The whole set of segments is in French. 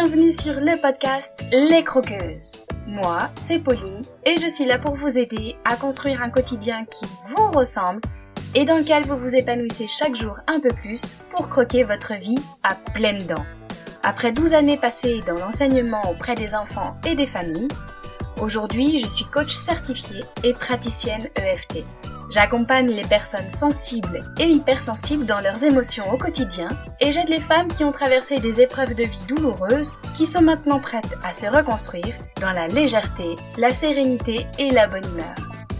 bienvenue sur le podcast Les Croqueuses. Moi, c'est Pauline et je suis là pour vous aider à construire un quotidien qui vous ressemble et dans lequel vous vous épanouissez chaque jour un peu plus pour croquer votre vie à pleines dents. Après 12 années passées dans l'enseignement auprès des enfants et des familles, aujourd'hui je suis coach certifiée et praticienne EFT. J'accompagne les personnes sensibles et hypersensibles dans leurs émotions au quotidien et j'aide les femmes qui ont traversé des épreuves de vie douloureuses qui sont maintenant prêtes à se reconstruire dans la légèreté, la sérénité et la bonne humeur.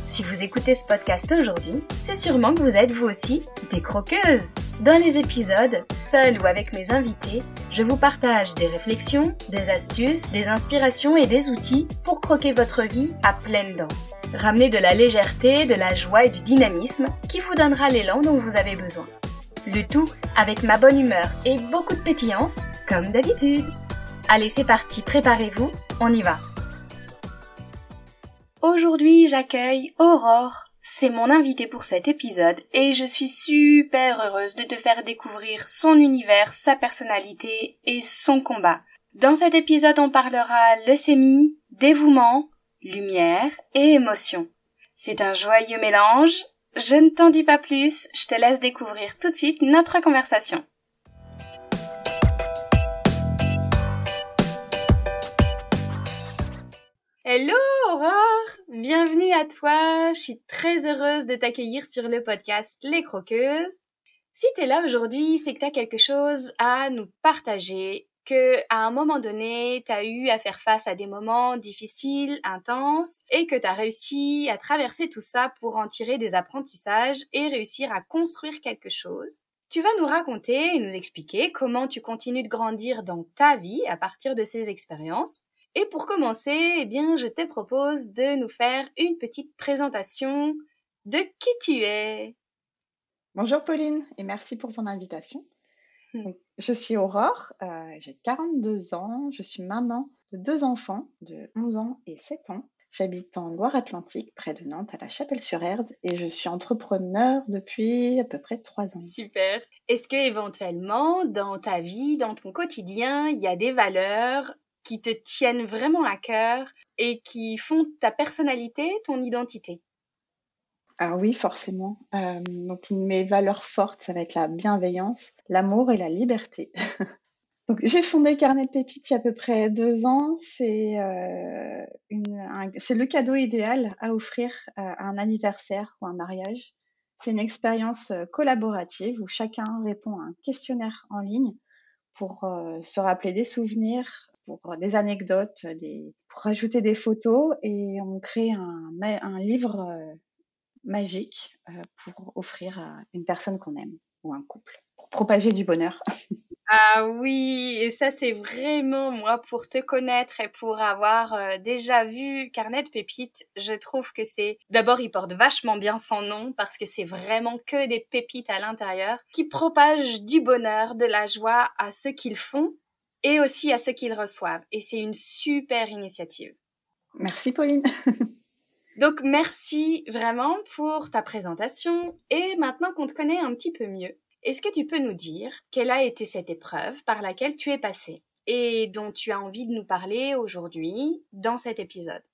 Si vous écoutez ce podcast aujourd'hui, c'est sûrement que vous êtes vous aussi des croqueuses. Dans les épisodes, seul ou avec mes invités, je vous partage des réflexions, des astuces, des inspirations et des outils pour croquer votre vie à pleines dents. Ramenez de la légèreté, de la joie et du dynamisme qui vous donnera l'élan dont vous avez besoin. Le tout avec ma bonne humeur et beaucoup de pétillance, comme d'habitude. Allez, c'est parti, préparez-vous, on y va. Aujourd'hui, j'accueille Aurore. C'est mon invitée pour cet épisode et je suis super heureuse de te faire découvrir son univers, sa personnalité et son combat. Dans cet épisode, on parlera leucémie, dévouement, lumière et émotion. C'est un joyeux mélange. Je ne t'en dis pas plus, je te laisse découvrir tout de suite notre conversation. Hello Aurore Bienvenue à toi, je suis très heureuse de t'accueillir sur le podcast Les Croqueuses. Si t'es là aujourd'hui, c'est que t'as quelque chose à nous partager que à un moment donné, tu as eu à faire face à des moments difficiles, intenses, et que tu as réussi à traverser tout ça pour en tirer des apprentissages et réussir à construire quelque chose. Tu vas nous raconter et nous expliquer comment tu continues de grandir dans ta vie à partir de ces expériences. Et pour commencer, eh bien, je te propose de nous faire une petite présentation de qui tu es. Bonjour Pauline et merci pour ton invitation. Je suis Aurore, euh, j'ai 42 ans, je suis maman de deux enfants de 11 ans et 7 ans. J'habite en Loire-Atlantique, près de Nantes, à la Chapelle-sur-Erdre, et je suis entrepreneur depuis à peu près 3 ans. Super. Est-ce que éventuellement, dans ta vie, dans ton quotidien, il y a des valeurs qui te tiennent vraiment à cœur et qui font ta personnalité, ton identité? Alors oui, forcément. Euh, donc mes valeurs fortes, ça va être la bienveillance, l'amour et la liberté. donc j'ai fondé Carnet de Pépites il y a à peu près deux ans. C'est euh, le cadeau idéal à offrir à un anniversaire ou un mariage. C'est une expérience euh, collaborative où chacun répond à un questionnaire en ligne pour se rappeler des souvenirs, pour des anecdotes, des, pour rajouter des photos et on crée un, un livre magique euh, pour offrir à une personne qu'on aime ou un couple, pour propager du bonheur. ah oui, et ça c'est vraiment moi pour te connaître et pour avoir euh, déjà vu Carnet de Pépites, je trouve que c'est d'abord il porte vachement bien son nom parce que c'est vraiment que des pépites à l'intérieur qui propagent du bonheur, de la joie à ceux qu'ils font et aussi à ceux qu'ils reçoivent. Et c'est une super initiative. Merci Pauline. Donc merci vraiment pour ta présentation et maintenant qu'on te connaît un petit peu mieux, est-ce que tu peux nous dire quelle a été cette épreuve par laquelle tu es passée et dont tu as envie de nous parler aujourd'hui dans cet épisode?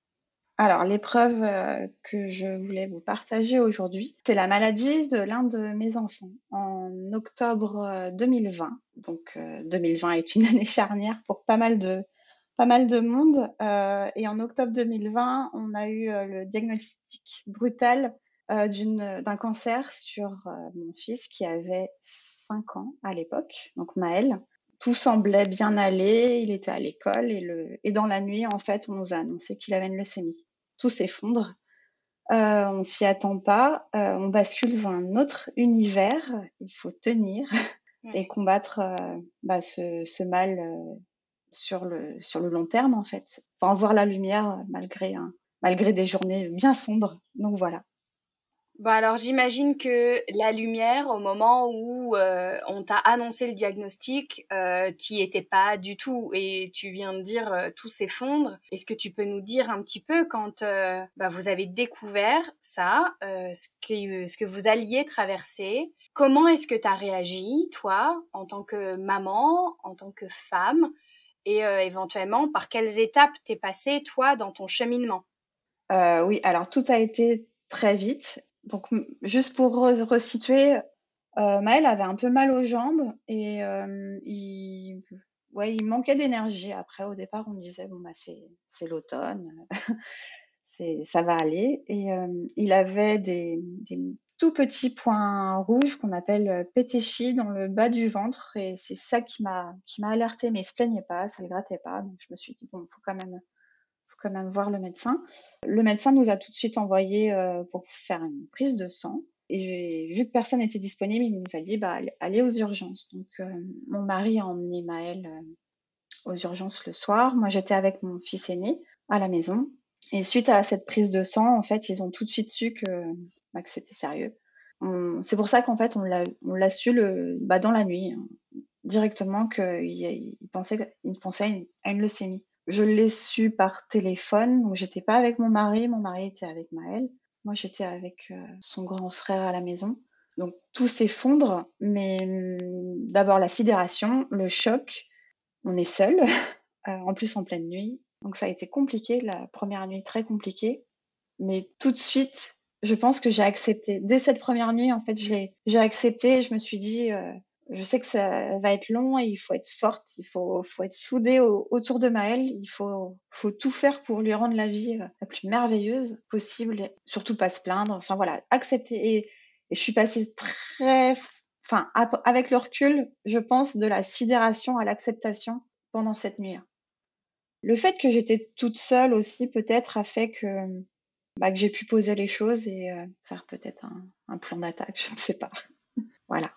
Alors, l'épreuve euh, que je voulais vous partager aujourd'hui, c'est la maladie de l'un de mes enfants en octobre 2020. Euh, Donc, 2020 euh, est une année charnière pour pas mal de, pas mal de monde. Euh, et en octobre 2020, on a eu euh, le diagnostic brutal euh, d'un cancer sur mon fils qui avait 5 ans à l'époque, donc Maël. Tout semblait bien aller, il était à l'école et, le, et dans la nuit, en fait, on nous a annoncé qu'il avait une leucémie. Tout s'effondre. Euh, on s'y attend pas. Euh, on bascule dans un autre univers. Il faut tenir et combattre bah, ce, ce, mal sur le, sur le long terme, en fait. Enfin, voir la lumière malgré, malgré des journées bien sombres. Donc voilà. Bah alors j'imagine que la lumière, au moment où euh, on t'a annoncé le diagnostic, euh, t'y étais pas du tout et tu viens de dire euh, tout s'effondre. Est-ce que tu peux nous dire un petit peu quand euh, bah, vous avez découvert ça, ce, que, ce que vous alliez traverser, comment est-ce que tu as réagi, toi, en tant que maman, en tant que femme? Et éventuellement par quelles étapes t'es passé toi dans ton cheminement? Oui, alors tout a été très vite. Donc juste pour resituer, Maël avait un peu mal aux jambes et il manquait d'énergie. Après, au départ, on disait bon bah c'est l'automne, ça va aller. Et euh, il avait des, tout petits points rouges qu'on appelle euh, pétéchis dans le bas du ventre, et c'est ça qui m'a qui m'a alerté. Mais il se plaignait pas, ça le grattait pas, donc je me suis dit bon, faut quand même faut quand même voir le médecin. Le médecin nous a tout de suite envoyé euh, pour faire une prise de sang. Et vu que personne n'était disponible, il nous a dit bah, allez aux urgences. Donc euh, mon mari a emmené Maël euh, aux urgences le soir. Moi j'étais avec mon fils aîné à la maison. Et suite à cette prise de sang, en fait, ils ont tout de suite su que, bah, que c'était sérieux. C'est pour ça qu'en fait, on l'a su bah, dans la nuit, hein, directement qu'il il pensait, il pensait à une leucémie. Je l'ai su par téléphone, donc j'étais pas avec mon mari, mon mari était avec Maël. Moi, j'étais avec euh, son grand frère à la maison. Donc tout s'effondre, mais hum, d'abord la sidération, le choc. On est seul, euh, en plus en pleine nuit. Donc ça a été compliqué, la première nuit très compliquée. Mais tout de suite, je pense que j'ai accepté. Dès cette première nuit, en fait, j'ai accepté. Je me suis dit, euh, je sais que ça va être long et il faut être forte, il faut, faut être soudée autour de Maël, il faut, faut tout faire pour lui rendre la vie euh, la plus merveilleuse possible, surtout pas se plaindre, enfin voilà, accepter. Et, je suis passée très, enfin, avec le recul, je pense, de la sidération à l'acceptation pendant cette nuit. Le fait que j'étais toute seule aussi, peut-être, a fait que, bah, que j'ai pu poser les choses et euh, faire peut-être un, un plan d'attaque, je ne sais pas. voilà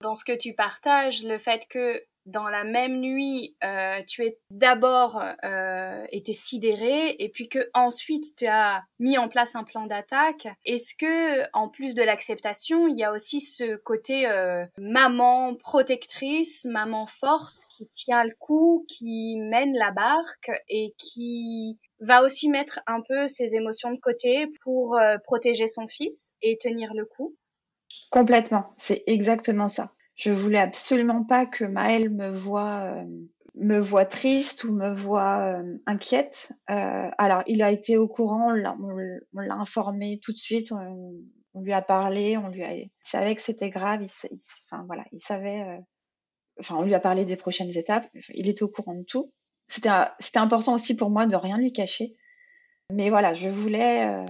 dans ce que tu partages, le fait que dans la même nuit, euh, tu es d'abord euh, été sidéré et puis que ensuite tu as mis en place un plan d'attaque. Est-ce que en plus de l'acceptation, il y a aussi ce côté euh, maman protectrice, maman forte qui tient le coup, qui mène la barque et qui va aussi mettre un peu ses émotions de côté pour euh, protéger son fils et tenir le coup Complètement, c'est exactement ça. Je voulais absolument pas que Maël me voit euh, me voit triste ou me voit euh, inquiète. Alors, il a été au courant, on l'a informé tout de suite, on, lui a parlé, on lui a, il savait que c'était grave, il, enfin voilà, il savait, enfin on lui a parlé des prochaines étapes, il était au courant de tout. C'était c'était important aussi pour moi de rien lui cacher. Mais voilà, je voulais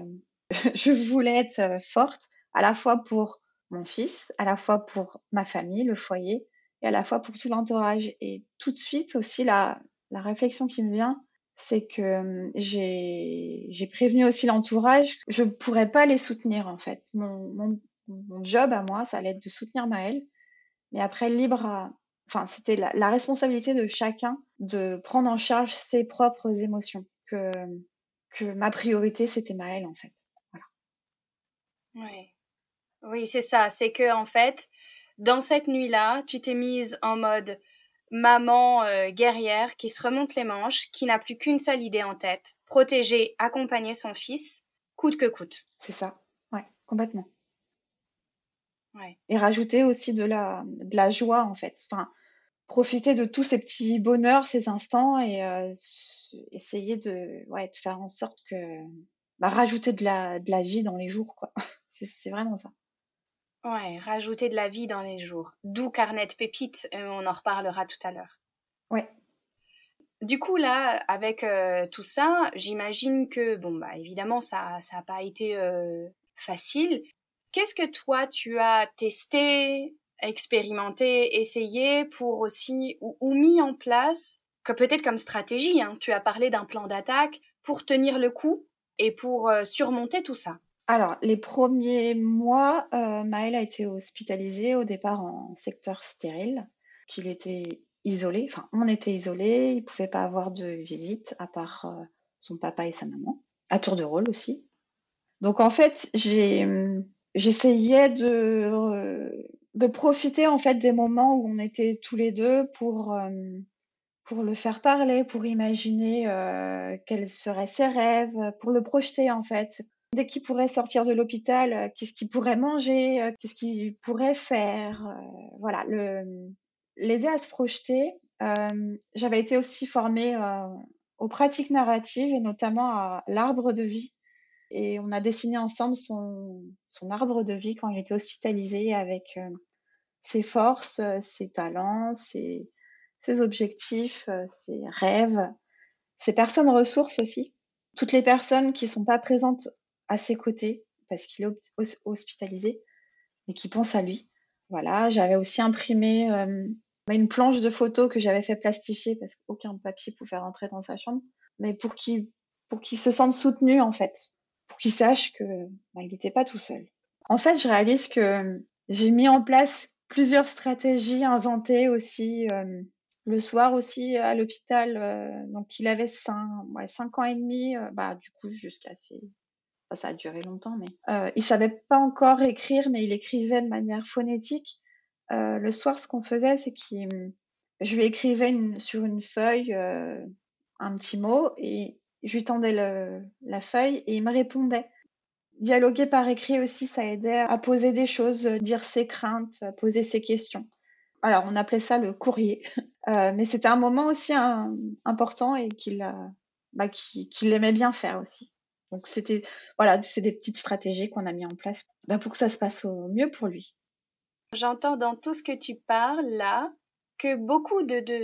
je voulais être forte à la fois pour mon fils, à la fois pour ma famille, le foyer, et à la fois pour tout l'entourage. Et tout de suite aussi, la, la réflexion qui me vient, c'est que hum, j'ai prévenu aussi l'entourage. Je ne pourrais pas les soutenir en fait. Mon, mon, mon, job à moi, ça allait être de soutenir Maëlle. Mais après, libre à... Enfin, c'était la, responsabilité de chacun de prendre en charge ses propres émotions. Que, que ma priorité, c'était Maëlle en fait. Voilà. Ouais. Oui, c'est ça. C'est que en fait, dans cette nuit-là, tu t'es mise en mode maman euh, guerrière qui se remonte les manches, qui n'a plus qu'une seule idée en tête protéger, accompagner son fils, coûte que coûte. C'est ça. Ouais, complètement. Ouais. Et rajouter aussi de la, de la joie en fait. Enfin, profiter de tous ces petits bonheurs, ces instants et euh, essayer de, ouais, de faire en sorte que bah, rajouter de la, de la vie dans les jours quoi. c'est vraiment ça. Ouais, rajouter de la vie dans les jours. D'où Carnet de Pépites, on en reparlera tout à l'heure. Ouais. Du coup, là, avec euh, tout ça, j'imagine que, bon, bah, évidemment, ça n'a pas été euh, facile. Qu'est-ce que toi, tu as testé, expérimenté, essayé pour aussi, ou, mis en place, que peut-être comme stratégie, hein, tu as parlé d'un plan d'attaque pour tenir le coup et pour euh, surmonter tout ça alors, les premiers mois, euh, Maël a été hospitalisé au départ en secteur stérile, qu'il était isolé, enfin on était isolé, il pouvait pas avoir de visite à part euh, son papa et sa maman, à tour de rôle aussi. Donc en fait, j'ai j'essayais de de profiter en fait des moments où on était tous les deux pour pour le faire parler, pour imaginer quels seraient ses rêves, pour le projeter en fait, Dès qu'il pourrait sortir de l'hôpital, euh, qu'est-ce qu'il pourrait manger, euh, qu'est-ce qu'il pourrait faire, euh, voilà, l'aider à se projeter j'avais été aussi formée aux pratiques narratives et notamment à l'arbre de vie. Et on a dessiné ensemble son, son arbre de vie quand il était hospitalisé avec ses forces, ses talents, ses, ses objectifs, ses rêves, ses personnes ressources aussi. Toutes les personnes qui sont pas présentes à ses côtés parce qu'il est hospitalisé et qui pensent à lui. Voilà, j'avais aussi imprimé euh, une planche de photos que j'avais fait plastifier parce qu'aucun papier pouvait rentrer dans sa chambre, mais pour qu'il pour qu'il se sente soutenu en fait, pour qu'il sache que bah, il n'était pas tout seul. En fait, je réalise que j'ai mis en place plusieurs stratégies inventées aussi euh, le soir aussi à l'hôpital. Euh, donc il avait cinq, ouais, cinq ans et demi, bah du coup jusqu'à ses ça a duré longtemps, mais euh, il savait pas encore écrire, mais il écrivait de manière phonétique. Euh, le soir, ce qu'on faisait, c'est qu'il, je lui écrivais sur une feuille euh, un petit mot et je lui tendais la feuille et il me répondait. Dialoguer par écrit aussi, ça aidait à poser des choses, dire ses craintes, poser ses questions. Alors, on appelait ça le courrier, euh, mais c'était un moment aussi important et qu'il bah, aimait bien faire aussi. Donc c'était voilà, c'est des petites stratégies qu'on a mis en place bah, pour que ça se passe au mieux pour lui. J'entends dans tout ce que tu parles là que beaucoup de, de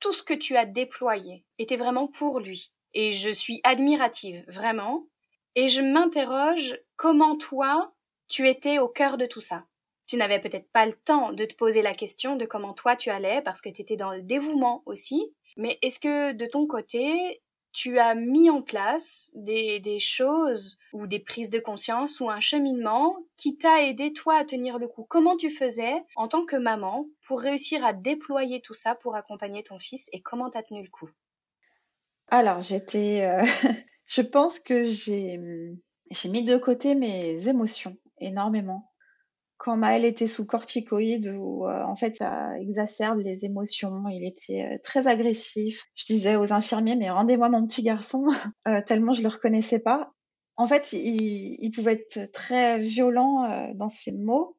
tout ce que tu as déployé était vraiment pour lui. Et je suis admirative, vraiment. Et je m'interroge comment toi, tu étais au cœur de tout ça? Tu n'avais peut-être pas le temps de te poser la question de comment toi tu allais parce que tu étais dans le dévouement aussi. Mais est-ce que de ton côté, tu as mis en place des, des, choses ou des prises de conscience ou un cheminement qui t'a aidé toi à tenir le coup? Comment tu faisais en tant que maman pour réussir à déployer tout ça pour accompagner ton fils et comment t'as tenu le coup? Alors j'étais, euh, je pense que j'ai j'ai mis de côté mes émotions énormément quand Maël était sous corticoïdes, où euh, en fait ça exacerbe les émotions, il était euh, très agressif. Je disais aux infirmiers mais rendez-moi mon petit garçon, euh, tellement je le reconnaissais pas. En fait, il, il pouvait être très violent dans ses mots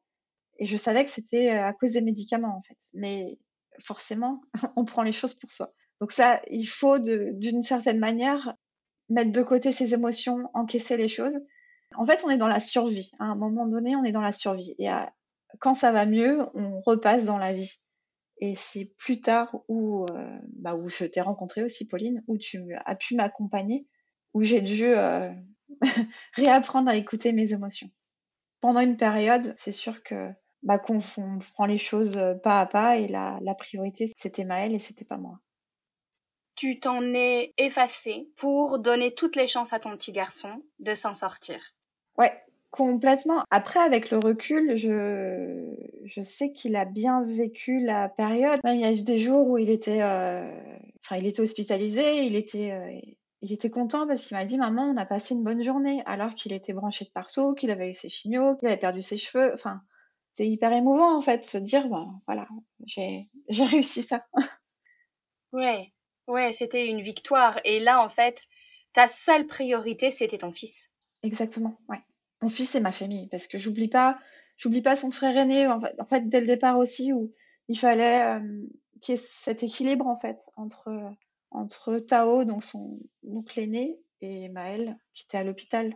et je savais que c'était à cause des médicaments en fait. Mais forcément, on prend les choses pour soi. Donc ça, il faut d'une certaine manière mettre de côté ses émotions, encaisser les choses en fait, on est dans la survie. À un moment donné, on est dans la survie. Et quand ça va mieux, on repasse dans la vie. Et c'est plus tard où, euh, bah, où je t'ai rencontré aussi, Pauline, où tu as pu m'accompagner, où j'ai dû euh, réapprendre à écouter mes émotions. Pendant une période, c'est sûr que bah, qu'on prend les choses euh, pas à pas et la, la priorité, c'était Maëlle et c'était pas moi. Tu t'en es effacé pour donner toutes les chances à ton petit garçon de s'en sortir. Ouais, complètement. Après, avec le recul, je, je sais qu'il a bien vécu la période. Même il y a eu des jours où il était, euh, enfin, il était hospitalisé, il était, euh, il était content parce qu'il m'a dit, maman, on a passé une bonne journée, alors qu'il était branché de partout, qu'il avait eu ses chimios, qu'il avait perdu ses cheveux. Enfin, c'est hyper émouvant, en fait, se dire, bon, voilà, j'ai, j'ai réussi ça. Ouais, ouais, c'était une victoire. Et là, en fait, ta seule priorité, c'était ton fils. Exactement, ouais. Mon fils et ma famille, parce que j'oublie pas, j'oublie pas son frère aîné, en fait, dès le départ aussi, où il fallait euh, qu'il y ait cet équilibre, en fait, entre, entre Tao, donc son oncle aîné, et Maël, qui était à l'hôpital.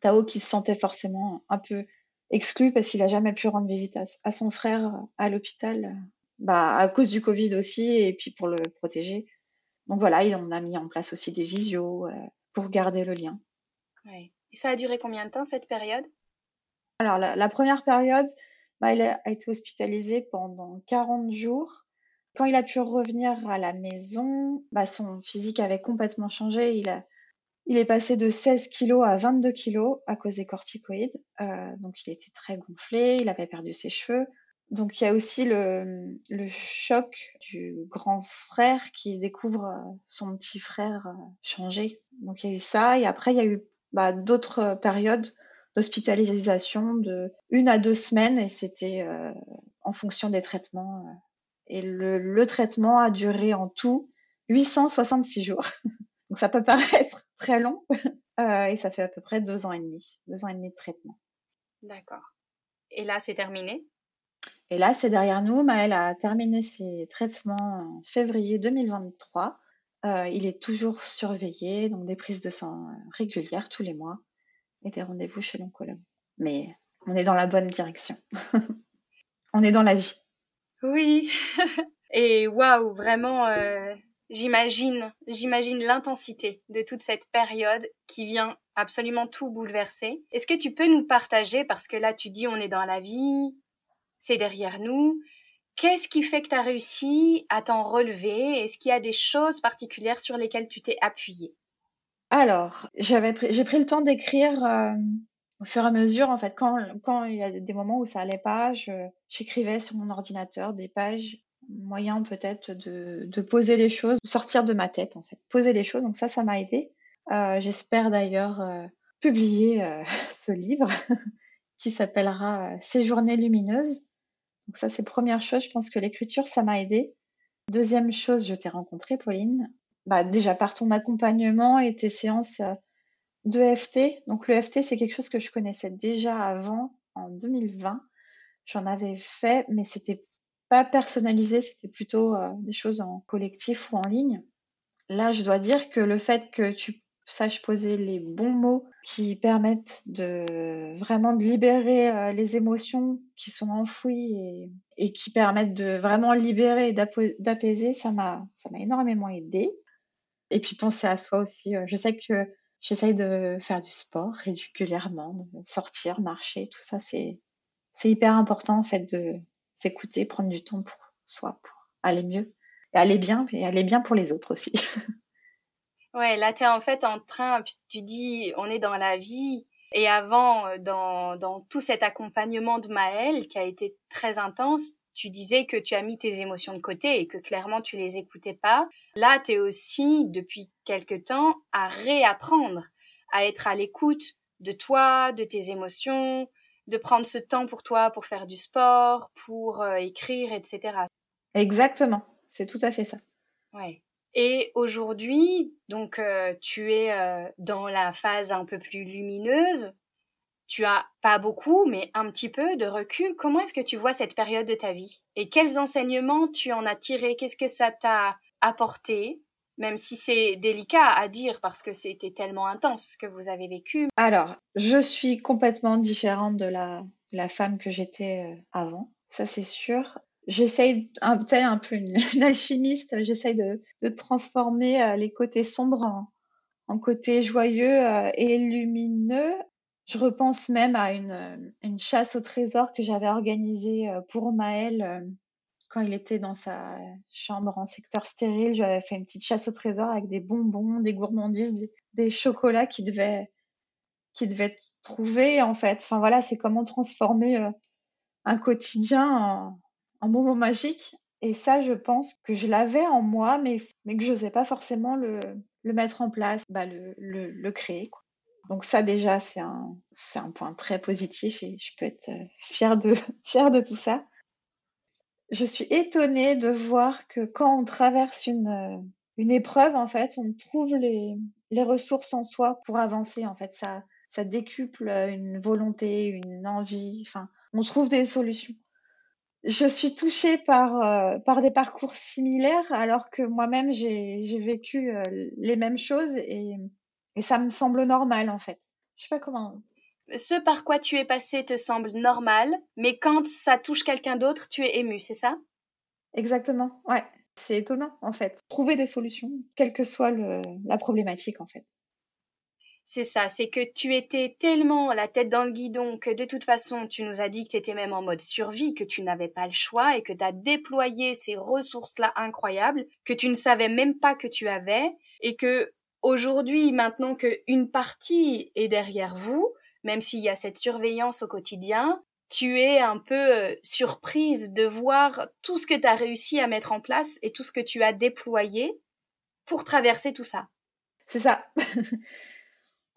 Tao qui se sentait forcément un peu exclu parce qu'il a jamais pu rendre visite à, son frère à l'hôpital, bah, à cause du Covid aussi, et puis pour le protéger. Donc voilà, on a mis en place aussi des visios euh, pour garder le lien. Ouais. Et ça a duré combien de temps cette période? Alors la, première période, bah, il a été hospitalisé pendant 40 jours. Quand il a pu revenir à la maison, bah, son physique avait complètement changé. Il, a, il est passé de 16 kilos à 22 kilos à cause des corticoïdes. Euh, donc il était très gonflé, il avait perdu ses cheveux. Donc il y a aussi le, choc du grand frère qui découvre euh, son petit frère euh, changé. Donc il y a eu ça et après il y a eu bah, d'autres euh, périodes d'hospitalisation de une à deux semaines et c'était en fonction des traitements. Et le, traitement a duré en tout 866 jours. Donc ça peut paraître très long et ça fait à peu près deux ans et demi, deux ans et demi de traitement. D'accord. Et là, c'est terminé? Et là, c'est derrière nous. Maëlle a terminé ses traitements en février 2023. Euh, il est toujours surveillé, donc des prises de sang euh, régulières tous les mois et des rendez-vous chez l'oncologue. Mais on est dans la bonne direction. on est dans la vie. Oui. et waouh, vraiment, euh, j'imagine, j'imagine l'intensité de toute cette période qui vient absolument tout bouleverser. Est-ce que tu peux nous partager, parce que là tu dis on est dans la vie, c'est derrière nous, Qu'est-ce qui fait que tu as réussi à t'en relever? Est-ce qu'il y a des choses particulières sur lesquelles tu t'es appuyé? Alors, j'avais j'ai pris le temps d'écrire euh, au fur et à mesure. En fait, quand, quand il y a des moments où ça allait pas, j'écrivais sur mon ordinateur des pages, moyen peut-être de, de, poser les choses, sortir de ma tête en fait, poser les choses. Donc ça, ça m'a aidé. Euh, J'espère d'ailleurs euh, publier ce livre qui s'appellera Ces journées lumineuses donc ça, c'est première chose. Je pense que l'écriture, ça m'a aidé. Deuxième chose, je t'ai rencontré, Pauline. Bah, déjà par ton accompagnement et tes séances euh, de FT. Donc le FT, c'est quelque chose que je connaissais déjà avant, en 2020. J'en avais fait, mais c'était pas personnalisé, c'était plutôt euh, des choses en collectif ou en ligne. Là, je dois dire que le fait que tu sache poser les bons mots qui permettent de vraiment de libérer euh, les émotions qui sont enfouies et, qui permettent de vraiment libérer et d'apaiser, ça m'a ça m'a énormément aidé. Et puis penser à soi aussi. Euh, je sais que j'essaye de faire du sport régulièrement, de sortir, marcher, tout ça, c'est c'est hyper important en fait de s'écouter, prendre du temps pour soi, pour aller mieux, aller bien, et aller bien pour les autres aussi. Ouais, là, tu es en fait en train, puis tu dis, on est dans la vie. Et avant, euh, dans, dans tout cet accompagnement de Maëlle, qui a été très intense, tu disais que tu as mis tes émotions de côté et que clairement tu les écoutais pas. Là, tu es aussi, depuis quelque temps, à réapprendre à être à l'écoute de toi, de tes émotions, de prendre ce temps pour toi pour faire du sport, pour euh, écrire, etc. Exactement, c'est tout à fait ça. Ouais. Et aujourd'hui, donc euh, tu es euh, dans la phase un peu plus lumineuse. Tu as pas beaucoup, mais un petit peu de recul. Comment est-ce que tu vois cette période de ta vie? Et quels enseignements tu en as tiré? Qu'est-ce que ça t'a apporté? Même si c'est délicat à dire parce que c'était tellement intense ce que vous avez vécu. Alors, je suis complètement différente de la, de la femme que j'étais euh, avant, ça c'est sûr j'essaye, un, un peu une, alchimiste, j'essaye de, de, transformer euh, les côtés sombres en, en côtés joyeux euh, et lumineux. Je repense même à une, euh, une chasse au trésor que j'avais organisée pour Maël quand il était dans sa chambre en secteur stérile. J'avais fait une petite chasse au trésor avec des bonbons, des gourmandises, des, des chocolats qui devaient, qui devaient trouver en fait. Enfin voilà, c'est comment transformer un quotidien en, un moment magique. Et ça, je pense que je l'avais en moi, mais, mais que je n'osais pas forcément le, mettre en place, bah, le, le, créer. Quoi. Donc ça déjà, c'est un, un point très positif et je peux être euh, fière de, fière de tout ça. Je suis étonnée de voir que quand on traverse une, euh, une épreuve, en fait, on trouve les, les ressources en soi pour avancer. En fait, ça, ça décuple une volonté, une envie. Enfin, on trouve des solutions je suis touchée par, euh, par des parcours similaires, alors que moi-même, j'ai vécu euh, les mêmes choses et, et, ça me semble normal, en fait. Je sais pas comment. Ce par quoi tu es passé te semble normal, mais quand ça touche quelqu'un d'autre, tu es ému, c'est ça? Exactement, ouais. C'est étonnant, en fait. Trouver des solutions, quelle que soit le, la problématique, en fait c'est ça, c'est que tu étais tellement la tête dans le guidon que de toute façon, tu nous as dit que tu étais même en mode survie, que tu n'avais pas le choix et que tu as déployé ces ressources-là incroyables que tu ne savais même pas que tu avais et que aujourd'hui, maintenant qu'une partie est derrière vous, même s'il y a cette surveillance au quotidien, tu es un peu euh, surprise de voir tout ce que tu as réussi à mettre en place et tout ce que tu as déployé pour traverser tout ça. C'est ça.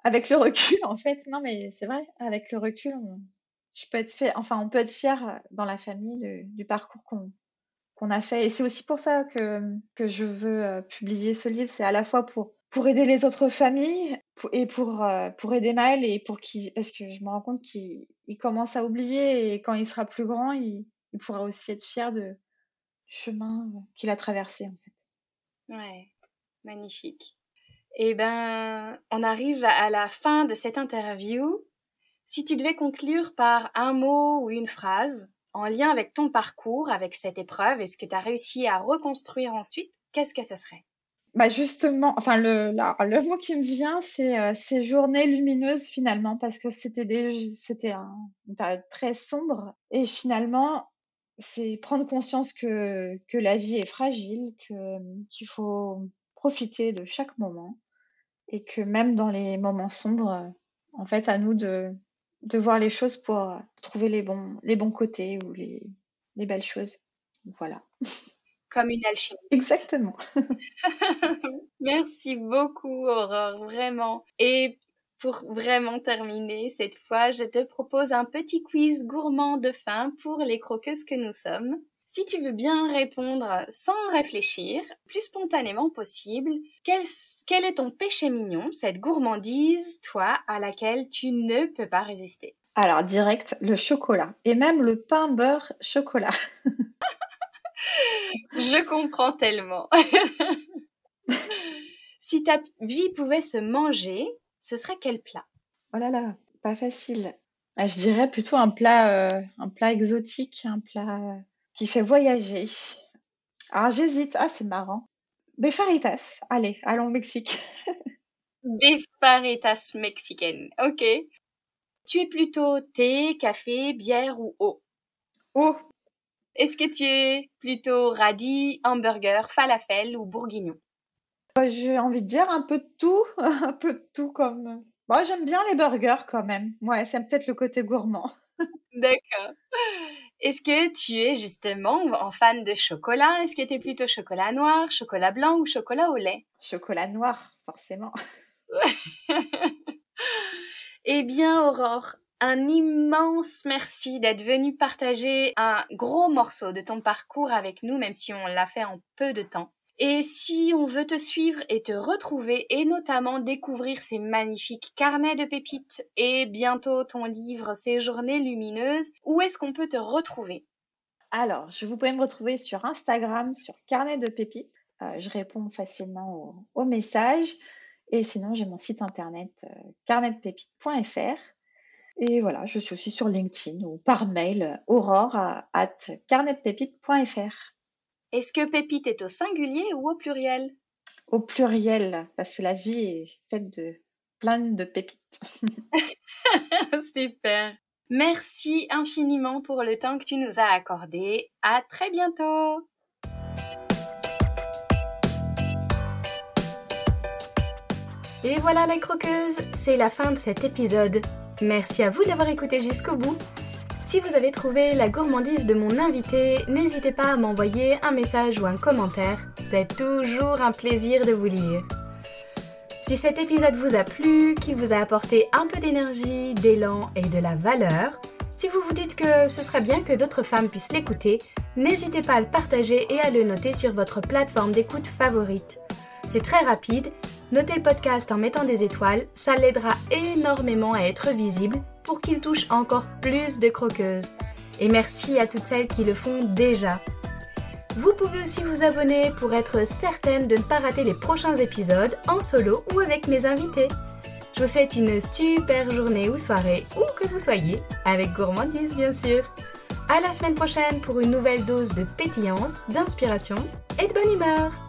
avec le recul, en fait, non, mais c'est vrai, avec le recul, on, peut être fier euh, dans la famille du, parcours qu'on a fait. Et c'est aussi pour ça que, je veux euh, publier ce livre. C'est à la fois pour, aider les autres familles et pour, euh, aider Maël et pour qui, parce que je me rends compte qu'il commence à oublier et quand il sera plus grand, il, pourra aussi être fier de chemin qu'il a traversé en. Ouais, magnifique. Eh ben, on arrive à la fin de cette interview. Si tu devais conclure par un mot ou une phrase en lien avec ton parcours, avec cette épreuve, et ce que tu as réussi à reconstruire ensuite, qu'est-ce que ça serait? Bah justement, enfin le, le mot qui me vient, c'est euh, ces journées lumineuses finalement, parce que c'était une période très sombre, et finalement, c'est prendre conscience que, que la vie est fragile, qu'il faut profiter de chaque moment, et que même dans les moments sombres, en fait, à nous de, de voir les choses pour trouver les bons, les bons côtés ou les, les belles choses. Voilà. Comme une alchimiste. Exactement. Merci beaucoup, Aurore, vraiment. Et pour vraiment terminer cette fois, je te propose un petit quiz gourmand de fin pour les croqueuses que nous sommes. Si tu veux bien répondre sans réfléchir, plus spontanément possible, quel, quel est ton péché mignon, cette gourmandise, toi, à laquelle tu ne peux pas résister? Alors, direct, le chocolat. Et même le pain beurre chocolat. Je comprends tellement. si ta vie pouvait se manger, ce serait quel plat? Oh là là, pas facile. Ah, je dirais plutôt un plat, euh, un plat exotique, un plat qui fait voyager. Alors j'hésite. Ah, c'est marrant. Des faritas. Allez, allons au Mexique. Des faritas mexicaines. Ok. Tu es plutôt thé, café, bière ou eau? Eau. Est-ce que tu es plutôt radis, hamburger, falafel ou bourguignon? Bah, J'ai envie de dire un peu de tout, un peu de tout comme. Moi, j'aime bien les burgers quand même. Ouais, c'est peut-être le côté gourmand. D'accord. Est-ce que tu es justement en fan de chocolat? Est-ce que tu es plutôt chocolat noir, chocolat blanc ou chocolat au lait? Chocolat noir, forcément. eh bien, Aurore, un immense merci d'être venu partager un gros morceau de ton parcours avec nous, même si on l'a fait en peu de temps. Et si on veut te suivre et te retrouver et notamment découvrir ces magnifiques carnets de pépites et bientôt ton livre Ces journées lumineuses, où est-ce qu'on peut te retrouver? Alors, je vous pouvez me retrouver sur Instagram, sur carnet de pépites. Euh, je réponds facilement aux, messages. Et sinon, j'ai mon site internet euh, carnetdepépites.fr. Et voilà, je suis aussi sur LinkedIn ou par mail aurore at carnetpépite.fr. Est-ce que pépite est au singulier ou au pluriel? Au pluriel, parce que la vie est faite de plein de pépites. Super. Merci infiniment pour le temps que tu nous as accordé. À très bientôt. Et voilà les croqueuses, c'est la fin de cet épisode. Merci à vous d'avoir écouté jusqu'au bout. Si vous avez trouvé la gourmandise de mon invité, n'hésitez pas à m'envoyer un message ou un commentaire. C'est toujours un plaisir de vous lire. Si cet épisode vous a plu, qu'il vous a apporté un peu d'énergie, d'élan et de la valeur, si vous vous dites que ce serait bien que d'autres femmes puissent l'écouter, n'hésitez pas à le partager et à le noter sur votre plateforme d'écoute favorite. C'est très rapide Notez le podcast en mettant des étoiles, ça l'aidera énormément à être visible pour qu'il touche encore plus de croqueuses. Et merci à toutes celles qui le font déjà. Vous pouvez aussi vous abonner pour être certaine de ne pas rater les prochains épisodes en solo ou avec mes invités. Je vous souhaite une super journée ou soirée, où que vous soyez, avec gourmandise bien sûr. À la semaine prochaine pour une nouvelle dose de pétillance, d'inspiration et de bonne humeur.